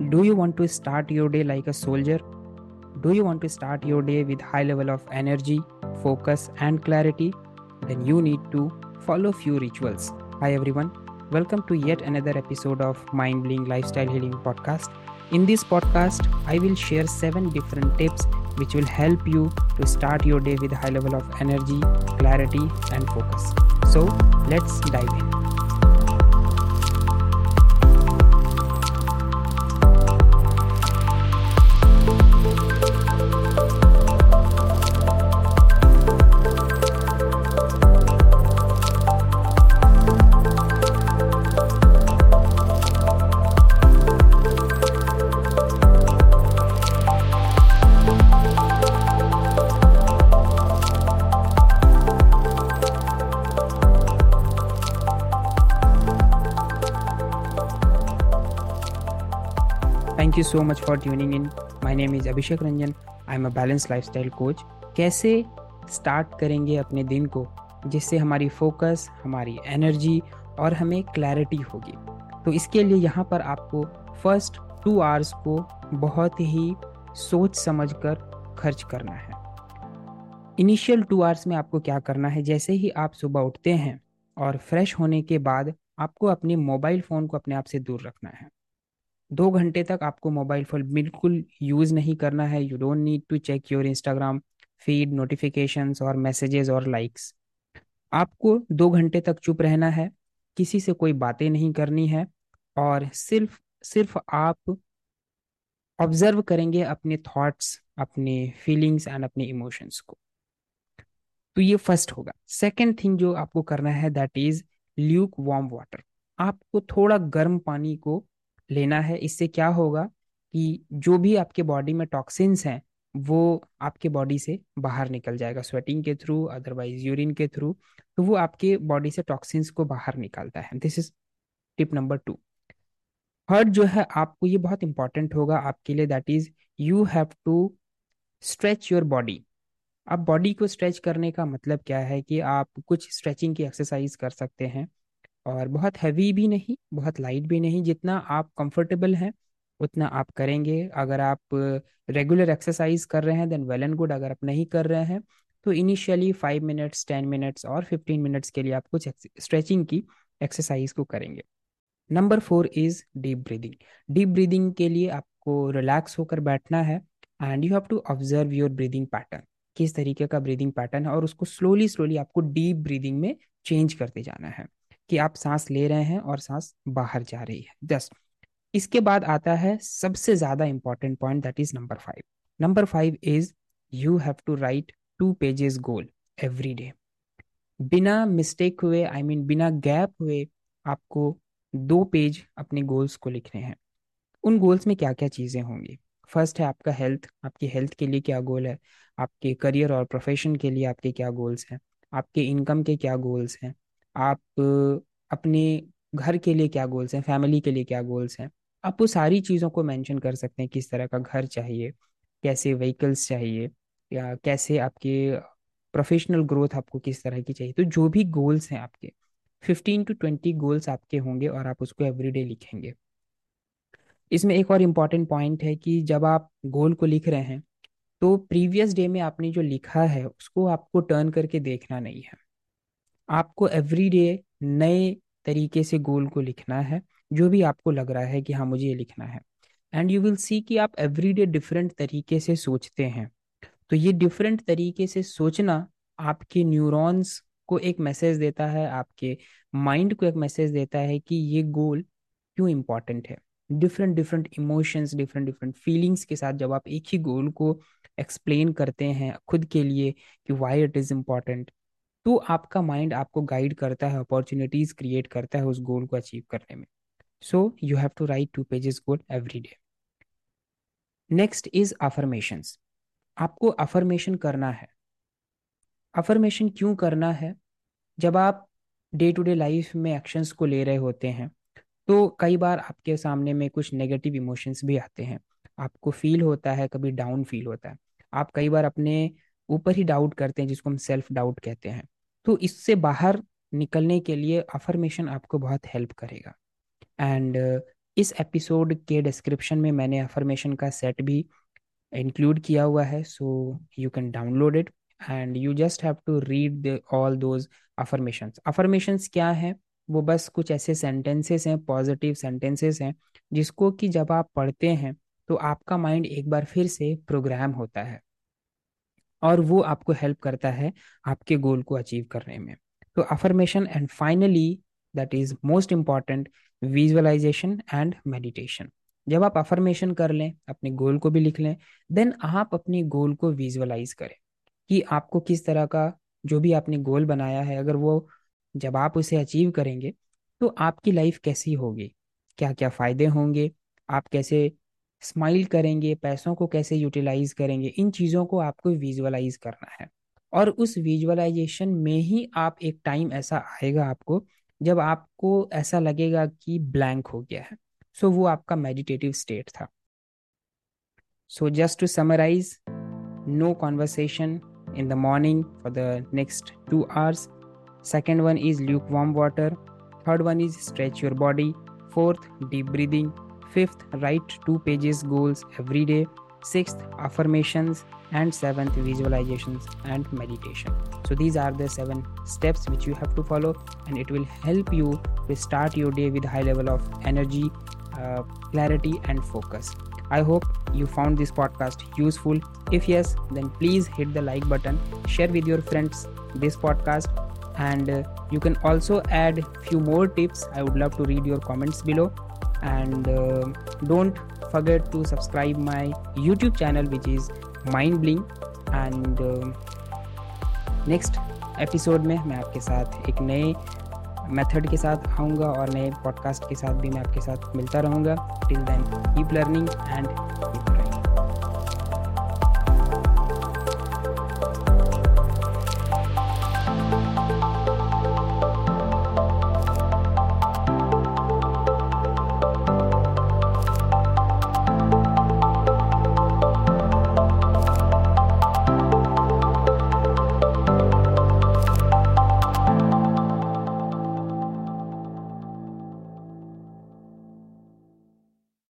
Do you want to start your day like a soldier? Do you want to start your day with high level of energy, focus and clarity? Then you need to follow few rituals. Hi everyone. Welcome to yet another episode of Mind Blowing Lifestyle Healing podcast. In this podcast, I will share 7 different tips which will help you to start your day with high level of energy, clarity and focus. So, let's dive in. Thank you so much for tuning in my name is Abhishek Ranjan I am a balance lifestyle coach कैसे start करेंगे अपने दिन को, जिससे हमारी focus हमारी energy और हमें क्लैरिटी होगी? तो इसके लिए यहाँ पर आपको फ़र्स्ट टू आवर्स को बहुत ही सोच समझ कर खर्च करना है। इनिशियल टू आवर्स में आपको क्या करना है? जैसे ही आप सुबह उठते हैं और फ्रेश होने के बाद आपको अपने मोबाइल फ़ोन को अपने आप से दूर रखना है। दो घंटे तक आपको मोबाइल फ़ोन बिल्कुल यूज़ नहीं करना है। You don't need to check your Instagram feed notifications और मैसेजेस और लाइक्स आपको दो घंटे तक चुप रहना है, किसी से कोई बातें नहीं करनी है और सिर्फ़ सिर्फ़ आप ऑब्ज़र्व करेंगे अपने थॉट्स अपने फीलिंग्स एंड अपने इमोशंस को। तो ये फ़र्स्ट होगा। सेकेंड थिंग जो आपको करना है that is lukewarm water आपको थोड़ा गर्म पानी को लेना है, इससे क्या होगा कि जो भी आपके बॉडी में टॉक्सिन्स हैं, वो आपके बॉडी से बाहर निकल जाएगा स्वेटिंग के थ्रू अदरवाइज़ यूरिन के थ्रू तो वो आपके बॉडी से टॉक्सिन्स को बाहर निकालता है। This is tip number two third जो है, आपको ये बहुत इंपॉर्टेंट होगा आपके लिए that is you have to stretch your body अब बॉडी को स्ट्रेच करने का मतलब क्या है कि आप कुछ स्ट्रेचिंग की एक्सरसाइज कर सकते हैं। और बहुत हैवी भी नहीं, बहुत लाइट भी नहीं, जितना आप कंफर्टेबल हैं, उतना आप करेंगे। अगर आप रेगुलर एक्सरसाइज कर रहे हैं देन वेल एंड गुड अगर आप नहीं कर रहे हैं तो initially five minutes ten minutes और फिफ्टीन मिनट्स के लिए आप कुछ स्ट्रेचिंग की एक्सरसाइज को करेंगे। Number four is deep breathing deep breathing के लिए आपको रिलैक्स होकर बैठना है and you have to observe your breathing pattern किस तरीके का ब्रीदिंग पैटर्न है और उसको स्लोली स्लोली आपको डीप ब्रीदिंग में चेंज करते जाना है। कि आप सांस ले रहे हैं और सांस बाहर जा रही है। दस इसके बाद आता है सबसे ज़्यादा important point that is number five number five is you have to write two pages goal every day बिना मिस्टेक हुए आई I मीन mean, बिना गैप हुए आपको दो पेज अपने गोल्स को लिखने हैं। उन गोल्स में क्या क्या चीज़ें होंगी? फ़र्स्ट है आपका हेल्थ आपकी हेल्थ के लिए क्या गोल है? आपके करियर और प्रोफेशन के लिए आपके क्या गोल्स हैं? आपके इनकम के क्या गोल्स हैं? आप अपने घर के लिए क्या गोल्स हैं फैमिली के लिए क्या गोल्स हैं? आप वो सारी चीज़ों को मेंशन कर सकते हैं, किस तरह का घर चाहिए, कैसे व्हीकल्स चाहिए, या कैसे आपके प्रोफेशनल ग्रोथ आपको किस तरह की चाहिए। तो जो भी गोल्स हैं आपके फिफ्टीन टू ट्वेंटी गोल्स आपके होंगे और आप उसको एवरीडे लिखेंगे। इसमें एक और इंपॉर्टेंट पॉइंट है कि जब आप गोल को लिख रहे हैं तो प्रीवियस डे में आपने जो लिखा है, उसको आपको टर्न करके देखना नहीं है। आपको एवरी डे नए तरीके से गोल को लिखना है, जो भी आपको लग रहा है कि हाँ मुझे ये लिखना है। एंड यू विल सी कि आप एवरी डे डिफरेंट तरीके से सोचते हैं। तो ये डिफरेंट तरीके से सोचना आपके न्यूरॉन्स को एक मैसेज देता है, आपके माइंड को एक मैसेज देता है कि ये गोल क्यों इंपॉर्टेंट है। Different different emotions different different feelings के साथ जब आप एक ही गोल को एक्सप्लेन करते हैं खुद के लिए कि वाई इट इज़ इंपॉर्टेंट तो आपका माइंड आपको गाइड करता है अपॉर्चुनिटीज़ क्रिएट करता है उस गोल को अचीव करने में। So you have to write two pages goal every day next is affirmation आपको अफर्मेशन करना है। अफर्मेशन क्यों करना है? जब आप डे टू डे लाइफ में एक्शंस को ले रहे होते हैं तो कई बार आपके सामने में कुछ नेगेटिव इमोशंस भी आते हैं। आपको फील होता है, कभी डाउन फील होता है। आप कई बार अपने ऊपर ही डाउट करते हैं, जिसको हम सेल्फ डाउट कहते हैं। तो इससे बाहर निकलने के लिए अफर्मेशन आपको बहुत हेल्प करेगा। एंड इस एपिसोड के डिस्क्रिप्शन में मैंने अफर्मेशन का सेट भी इंक्लूड किया हुआ है so you can download it and you just have to read all those affirmations affirmations क्या है? वो बस कुछ ऐसे सेंटेंसेस हैं पॉजिटिव सेंटेंसेस हैं, जिसको कि जब आप पढ़ते हैं तो आपका माइंड एक बार फिर से प्रोग्राम होता है। और वो आपको हेल्प करता है आपके गोल को अचीव करने में। तो affirmation and finally that is most important visualization and meditation जब आप अफर्मेशन कर लें, अपने गोल को भी लिख लें देन आप अपने गोल को विजुअलाइज करें कि आपको किस तरह का जो भी आपने गोल बनाया है, अगर वो जब आप उसे अचीव करेंगे तो आपकी लाइफ कैसी होगी? क्या क्या फ़ायदे होंगे? आप कैसे स्माइल करेंगे पैसों को कैसे यूटिलाइज करेंगे इन चीज़ों को आपको विजुअलाइज करना है। और उस विजुअलाइजेशन में ही आप एक टाइम ऐसा आएगा आपको जब आपको ऐसा लगेगा कि ब्लैंक हो गया है। सो so, वो आपका मेडिटेटिव स्टेट था। So just to summarize no conversation in the morning for the next two hours second one is lukewarm water third one is stretch your body fourth deep breathing Fifth, write two pages goals every day. Sixth, affirmations. And seventh, visualizations and meditation. So, these are the seven steps which you have to follow, and it will help you to start your day with high level of energy, uh, clarity, and focus. I hope you found this podcast useful. If yes, then please hit the like button, share with your friends this podcast, and uh, you can also add few more tips. I would love to read your comments below and uh, don't forget to subscribe my youtube channel which is mind bling. And next episode में मैं आपके साथ एक नए method के साथ आऊँगा और नए पॉडकास्ट के साथ भी मैं आपके साथ मिलता रहूँगा. Till then keep learning and